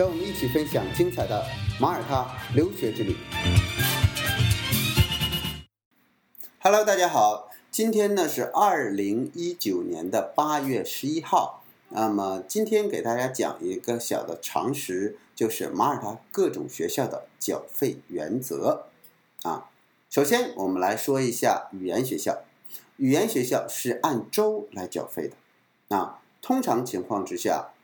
让我们一起分享精彩的马耳他留学之旅。Hello，大家好，今天呢是二零一九年的八月十一号。那么今天给大家讲一个小的常识，就是马耳他各种学校的缴费原则。啊，首先我们来说一下语言学校。语言学校是按周来缴费的。啊，通常情况之下，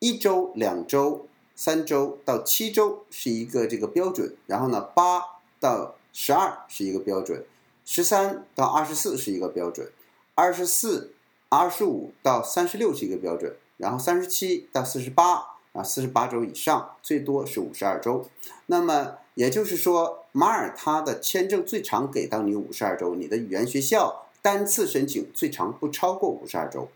一周、两周。三周到七周是一个这个标准，然后呢，八到十二是一个标准，十三到二十四是一个标准，二十四、二十五到三十六是一个标准，然后三十七到四十八啊，四十八周以上，最多是五十二周。那么也就是说，马耳他的签证最长给到你五十二周，你的语言学校单次申请最长不超过五十二周。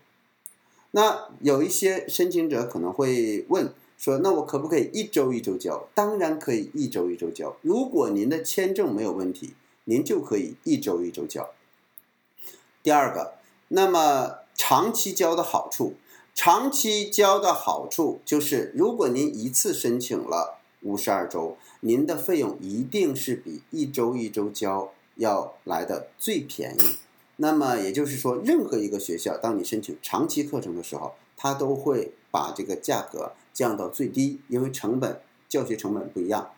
那有一些申请者可能会问。说那我可不可以一周一周交？当然可以一周一周交。如果您的签证没有问题，您就可以一周一周交。第二个，那么长期交的好处，长期交的好处就是，如果您一次申请了五十二周，您的费用一定是比一周一周交要来的最便宜。那么也就是说，任何一个学校，当你申请长期课程的时候，它都会把这个价格。降到最低，因为成本教学成本不一样，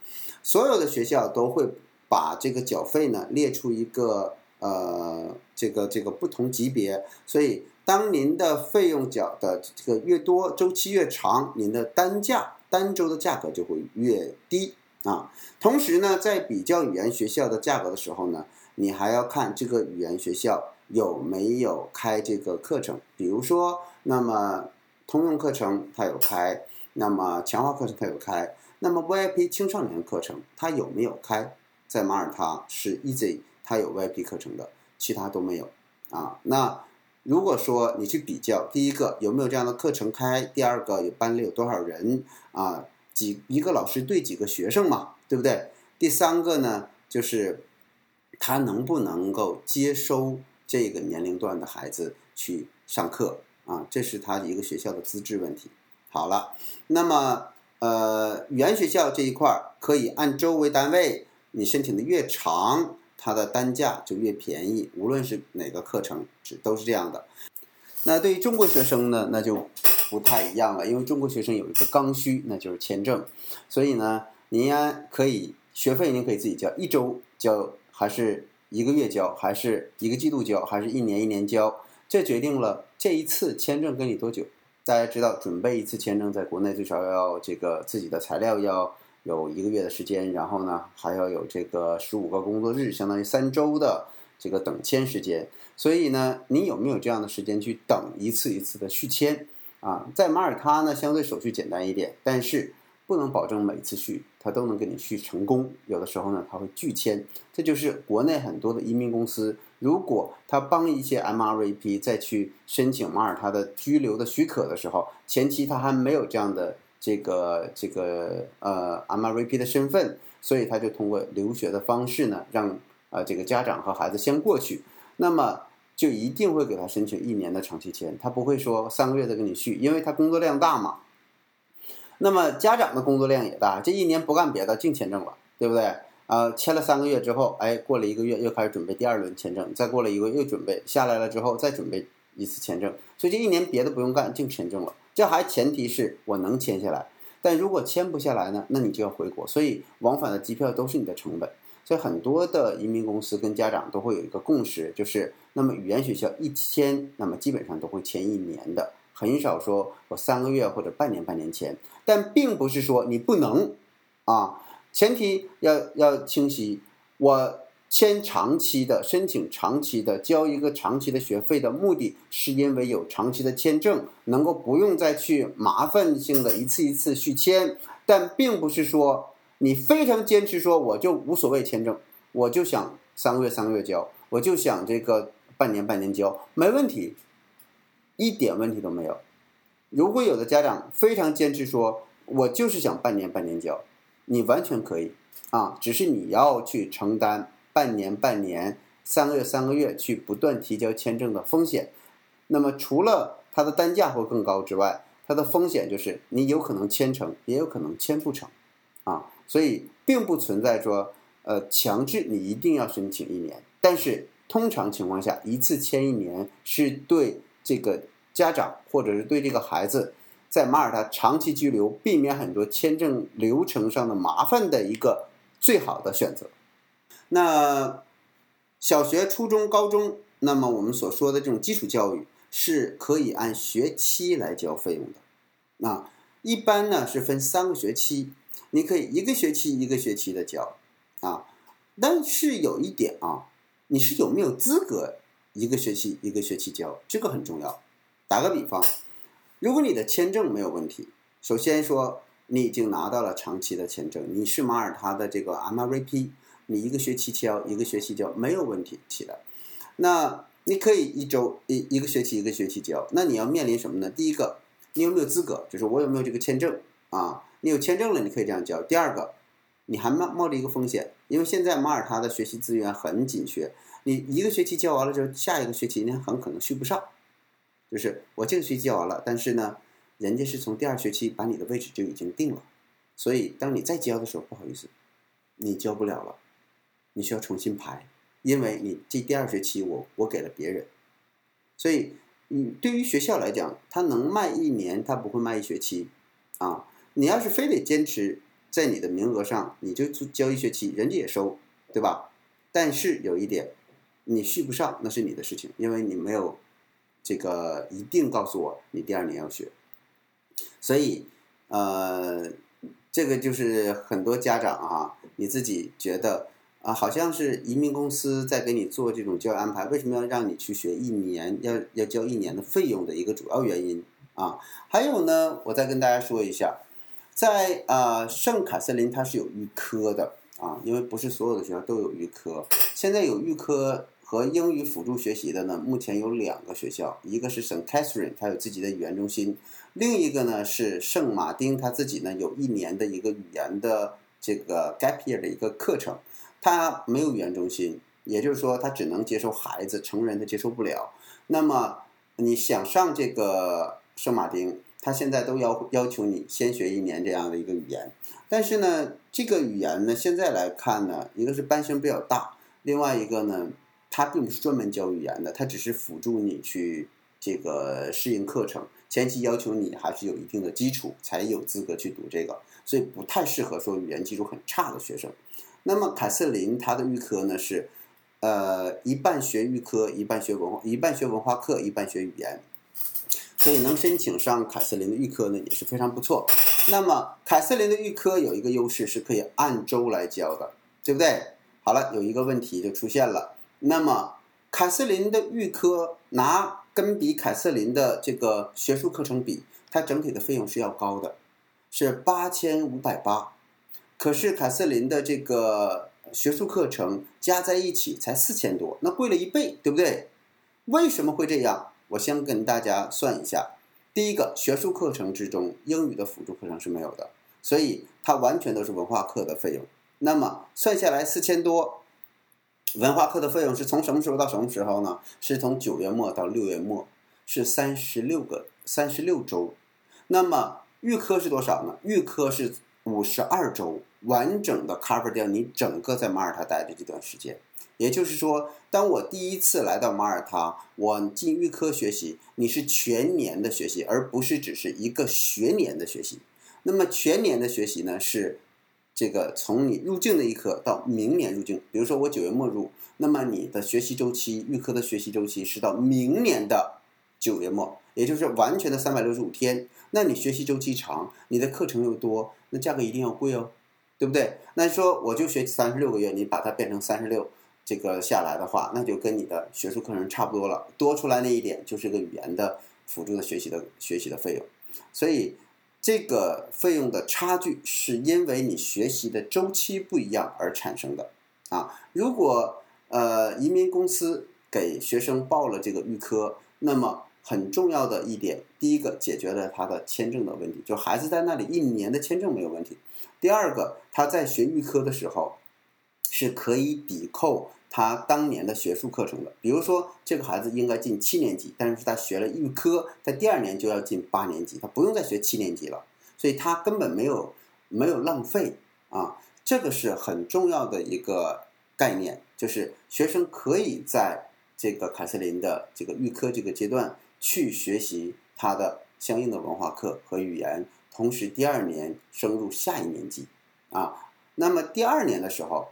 所有的学校都会把这个缴费呢列出一个呃这个这个不同级别，所以当您的费用缴的这个越多，周期越长，您的单价单周的价格就会越低啊。同时呢，在比较语言学校的价格的时候呢，你还要看这个语言学校有没有开这个课程，比如说那么通用课程它有开。那么强化课程它有开，那么 VIP 青少年课程它有没有开？在马耳他是 Easy，它有 VIP 课程的，其他都没有啊。那如果说你去比较，第一个有没有这样的课程开？第二个有班里有多少人啊？几一个老师对几个学生嘛，对不对？第三个呢，就是他能不能够接收这个年龄段的孩子去上课啊？这是他一个学校的资质问题。好了，那么呃，语言学校这一块儿可以按周为单位，你申请的越长，它的单价就越便宜。无论是哪个课程，是都是这样的。那对于中国学生呢，那就不太一样了，因为中国学生有一个刚需，那就是签证。所以呢，您可以学费您可以自己交，一周交还是一个月交，还是一个季度交，还是一年一年交，这决定了这一次签证给你多久。大家知道，准备一次签证在国内最少要这个自己的材料要有一个月的时间，然后呢还要有这个十五个工作日，相当于三周的这个等签时间。所以呢，你有没有这样的时间去等一次一次的续签啊？在马耳他呢，相对手续简单一点，但是不能保证每次续他都能给你续成功。有的时候呢，他会拒签。这就是国内很多的移民公司。如果他帮一些 MRVP 再去申请马耳他的居留的许可的时候，前期他还没有这样的这个这个呃 MRVP 的身份，所以他就通过留学的方式呢，让呃这个家长和孩子先过去，那么就一定会给他申请一年的长期签，他不会说三个月再给你续，因为他工作量大嘛。那么家长的工作量也大，这一年不干别的，净签证了，对不对？啊，签了三个月之后，哎，过了一个月又开始准备第二轮签证，再过了一个月又准备下来了之后再准备一次签证，所以这一年别的不用干，净签证了。这还前提是我能签下来，但如果签不下来呢，那你就要回国，所以往返的机票都是你的成本。所以很多的移民公司跟家长都会有一个共识，就是那么语言学校一签，那么基本上都会签一年的，很少说我三个月或者半年半年签，但并不是说你不能啊。前提要要清晰，我签长期的申请，长期的交一个长期的学费的目的是因为有长期的签证，能够不用再去麻烦性的一次一次续签，但并不是说你非常坚持说我就无所谓签证，我就想三个月三个月交，我就想这个半年半年交，没问题，一点问题都没有。如果有的家长非常坚持说，我就是想半年半年交，你完全可以啊，只是你要去承担半年半年、三个月三个月去不断提交签证的风险。那么除了它的单价会更高之外，它的风险就是你有可能签成，也有可能签不成。啊，所以并不存在说，呃，强制你一定要申请一年。但是通常情况下，一次签一年是对这个家长或者是对这个孩子在马耳他长期居留，避免很多签证流程上的麻烦的一个最好的选择。那小学、初中、高中，那么我们所说的这种基础教育是可以按学期来交费用的。那一般呢是分三个学期。你可以一个学期一个学期的交，啊，但是有一点啊，你是有没有资格一个学期一个学期交，这个很重要。打个比方，如果你的签证没有问题，首先说你已经拿到了长期的签证，你是马耳他的这个 MRP，你一个学期交一个学期交没有问题起来，那你可以一周一一个学期一个学期交，那你要面临什么呢？第一个，你有没有资格？就是我有没有这个签证啊？你有签证了，你可以这样交。第二个，你还冒冒着一个风险，因为现在马耳他的学习资源很紧缺，你一个学期教完了之后，下一个学期你很可能续不上。就是我这个学期教完了，但是呢，人家是从第二学期把你的位置就已经定了，所以当你再交的时候，不好意思，你交不了了，你需要重新排，因为你这第二学期我我给了别人，所以你对于学校来讲，他能卖一年，他不会卖一学期，啊。你要是非得坚持在你的名额上，你就交一学期，人家也收，对吧？但是有一点，你续不上那是你的事情，因为你没有这个一定告诉我你第二年要学。所以，呃，这个就是很多家长啊，你自己觉得啊，好像是移民公司在给你做这种教育安排，为什么要让你去学一年，要要交一年的费用的一个主要原因啊？还有呢，我再跟大家说一下。在呃圣卡瑟琳，它是有预科的啊，因为不是所有的学校都有预科。现在有预科和英语辅助学习的呢，目前有两个学校，一个是圣 Catherine，它有自己的语言中心；另一个呢是圣马丁，它自己呢有一年的一个语言的这个 Gap Year 的一个课程，它没有语言中心，也就是说它只能接受孩子，成人的接受不了。那么你想上这个圣马丁？他现在都要要求你先学一年这样的一个语言，但是呢，这个语言呢，现在来看呢，一个是班型比较大，另外一个呢，它并不是专门教语言的，它只是辅助你去这个适应课程，前期要求你还是有一定的基础才有资格去读这个，所以不太适合说语言基础很差的学生。那么凯瑟琳她的预科呢是，呃，一半学预科，一半学文化，一半学文化课，一半学语言。所以能申请上凯瑟琳的预科呢，也是非常不错。那么凯瑟琳的预科有一个优势，是可以按周来教的，对不对？好了，有一个问题就出现了。那么凯瑟琳的预科拿跟比凯瑟琳的这个学术课程比，它整体的费用是要高的，是八千五百八。可是凯瑟琳的这个学术课程加在一起才四千多，那贵了一倍，对不对？为什么会这样？我先跟大家算一下，第一个学术课程之中，英语的辅助课程是没有的，所以它完全都是文化课的费用。那么算下来四千多，文化课的费用是从什么时候到什么时候呢？是从九月末到六月末，是三十六个三十六周。那么预科是多少呢？预科是五十二周，完整的 cover 掉你整个在马耳他待的这段时间。也就是说，当我第一次来到马耳他，我进预科学习，你是全年的学习，而不是只是一个学年的学习。那么全年的学习呢，是这个从你入境那一刻到明年入境。比如说我九月末入，那么你的学习周期，预科的学习周期是到明年的九月末，也就是完全的三百六十五天。那你学习周期长，你的课程又多，那价格一定要贵哦，对不对？那说我就学三十六个月，你把它变成三十六。这个下来的话，那就跟你的学术课程差不多了，多出来那一点就是个语言的辅助的学习的学习的费用。所以，这个费用的差距是因为你学习的周期不一样而产生的啊。如果呃移民公司给学生报了这个预科，那么很重要的一点，第一个解决了他的签证的问题，就孩子在那里一年的签证没有问题。第二个，他在学预科的时候是可以抵扣他当年的学术课程的。比如说，这个孩子应该进七年级，但是他学了预科，在第二年就要进八年级，他不用再学七年级了，所以他根本没有没有浪费啊。这个是很重要的一个概念，就是学生可以在这个凯瑟琳的这个预科这个阶段去学习他的相应的文化课和语言。同时，第二年升入下一年级，啊，那么第二年的时候，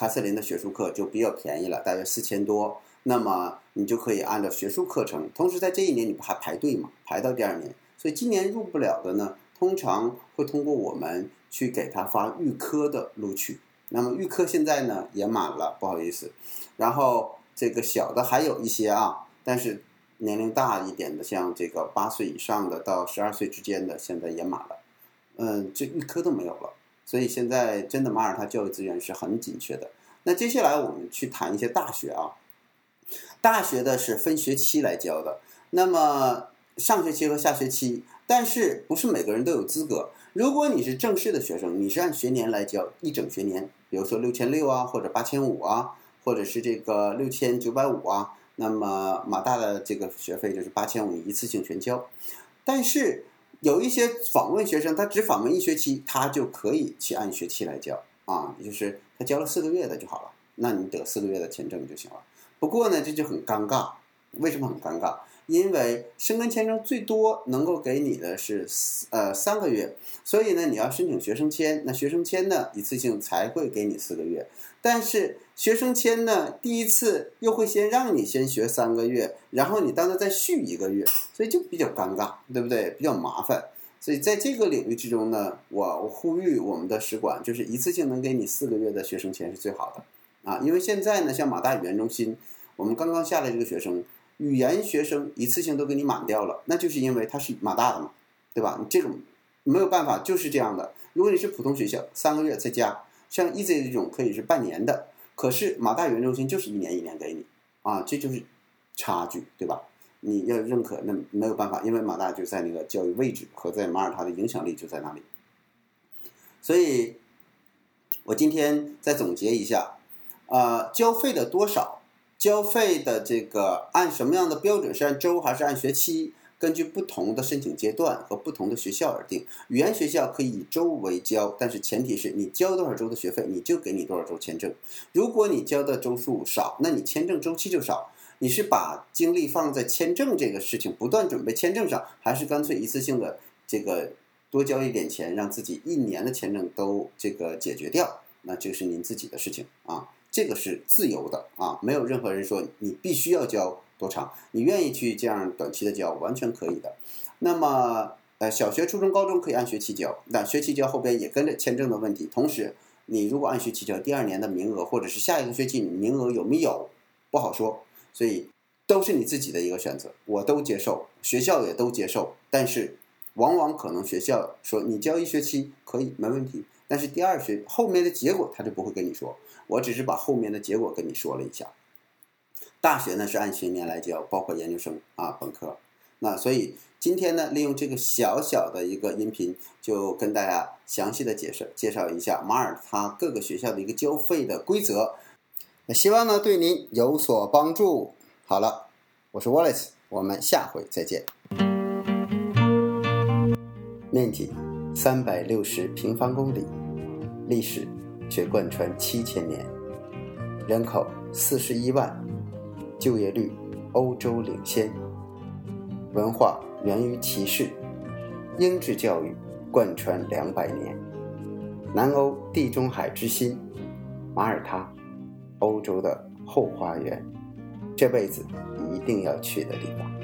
卡瑟琳的学术课就比较便宜了，大约四千多。那么你就可以按照学术课程，同时在这一年你不还排队嘛？排到第二年。所以今年入不了的呢，通常会通过我们去给他发预科的录取。那么预科现在呢也满了，不好意思。然后这个小的还有一些啊，但是。年龄大一点的，像这个八岁以上的到十二岁之间的，现在也满了，嗯，这预科都没有了，所以现在真的马耳他教育资源是很紧缺的。那接下来我们去谈一些大学啊，大学的是分学期来教的，那么上学期和下学期，但是不是每个人都有资格。如果你是正式的学生，你是按学年来教，一整学年，比如说六千六啊，或者八千五啊，或者是这个六千九百五啊。那么马大的这个学费就是八千五一次性全交，但是有一些访问学生，他只访问一学期，他就可以去按学期来交啊，也就是他交了四个月的就好了，那你得四个月的签证就行了。不过呢，这就很尴尬，为什么很尴尬？因为申根签证最多能够给你的是呃三个月，所以呢，你要申请学生签，那学生签呢一次性才会给你四个月。但是学生签呢，第一次又会先让你先学三个月，然后你到那再续一个月，所以就比较尴尬，对不对？比较麻烦。所以在这个领域之中呢，我呼吁我们的使馆，就是一次性能给你四个月的学生签是最好的啊，因为现在呢，像马大语言中心，我们刚刚下来这个学生。语言学生一次性都给你满掉了，那就是因为他是马大的嘛，对吧？你这种没有办法，就是这样的。如果你是普通学校，三个月再加，像 EZ 这种可以是半年的，可是马大语言中心就是一年一年给你啊，这就是差距，对吧？你要认可，那没有办法，因为马大就在那个教育位置和在马耳他的影响力就在那里。所以，我今天再总结一下，啊，交费的多少？交费的这个按什么样的标准？是按周还是按学期？根据不同的申请阶段和不同的学校而定。语言学校可以以周为交，但是前提是你交多少周的学费，你就给你多少周签证。如果你交的周数少，那你签证周期就少。你是把精力放在签证这个事情，不断准备签证上，还是干脆一次性的这个多交一点钱，让自己一年的签证都这个解决掉？那这是您自己的事情啊。这个是自由的啊，没有任何人说你必须要交多长，你愿意去这样短期的交，完全可以的。那么，呃，小学、初中、高中可以按学期交，那学期交后边也跟着签证的问题。同时，你如果按学期交，第二年的名额或者是下一个学期你名额有没有不好说，所以都是你自己的一个选择，我都接受，学校也都接受。但是，往往可能学校说你交一学期可以没问题。但是第二学后面的结果他就不会跟你说，我只是把后面的结果跟你说了一下。大学呢是按学年来教，包括研究生啊本科。那所以今天呢，利用这个小小的一个音频，就跟大家详细的解释介绍一下马耳他各个学校的一个交费的规则。那希望呢对您有所帮助。好了，我是 Wallace，我们下回再见。面积三百六十平方公里。历史却贯穿七千年，人口四十一万，就业率欧洲领先，文化源于骑士，英制教育贯穿两百年，南欧地中海之心，马耳他，欧洲的后花园，这辈子一定要去的地方。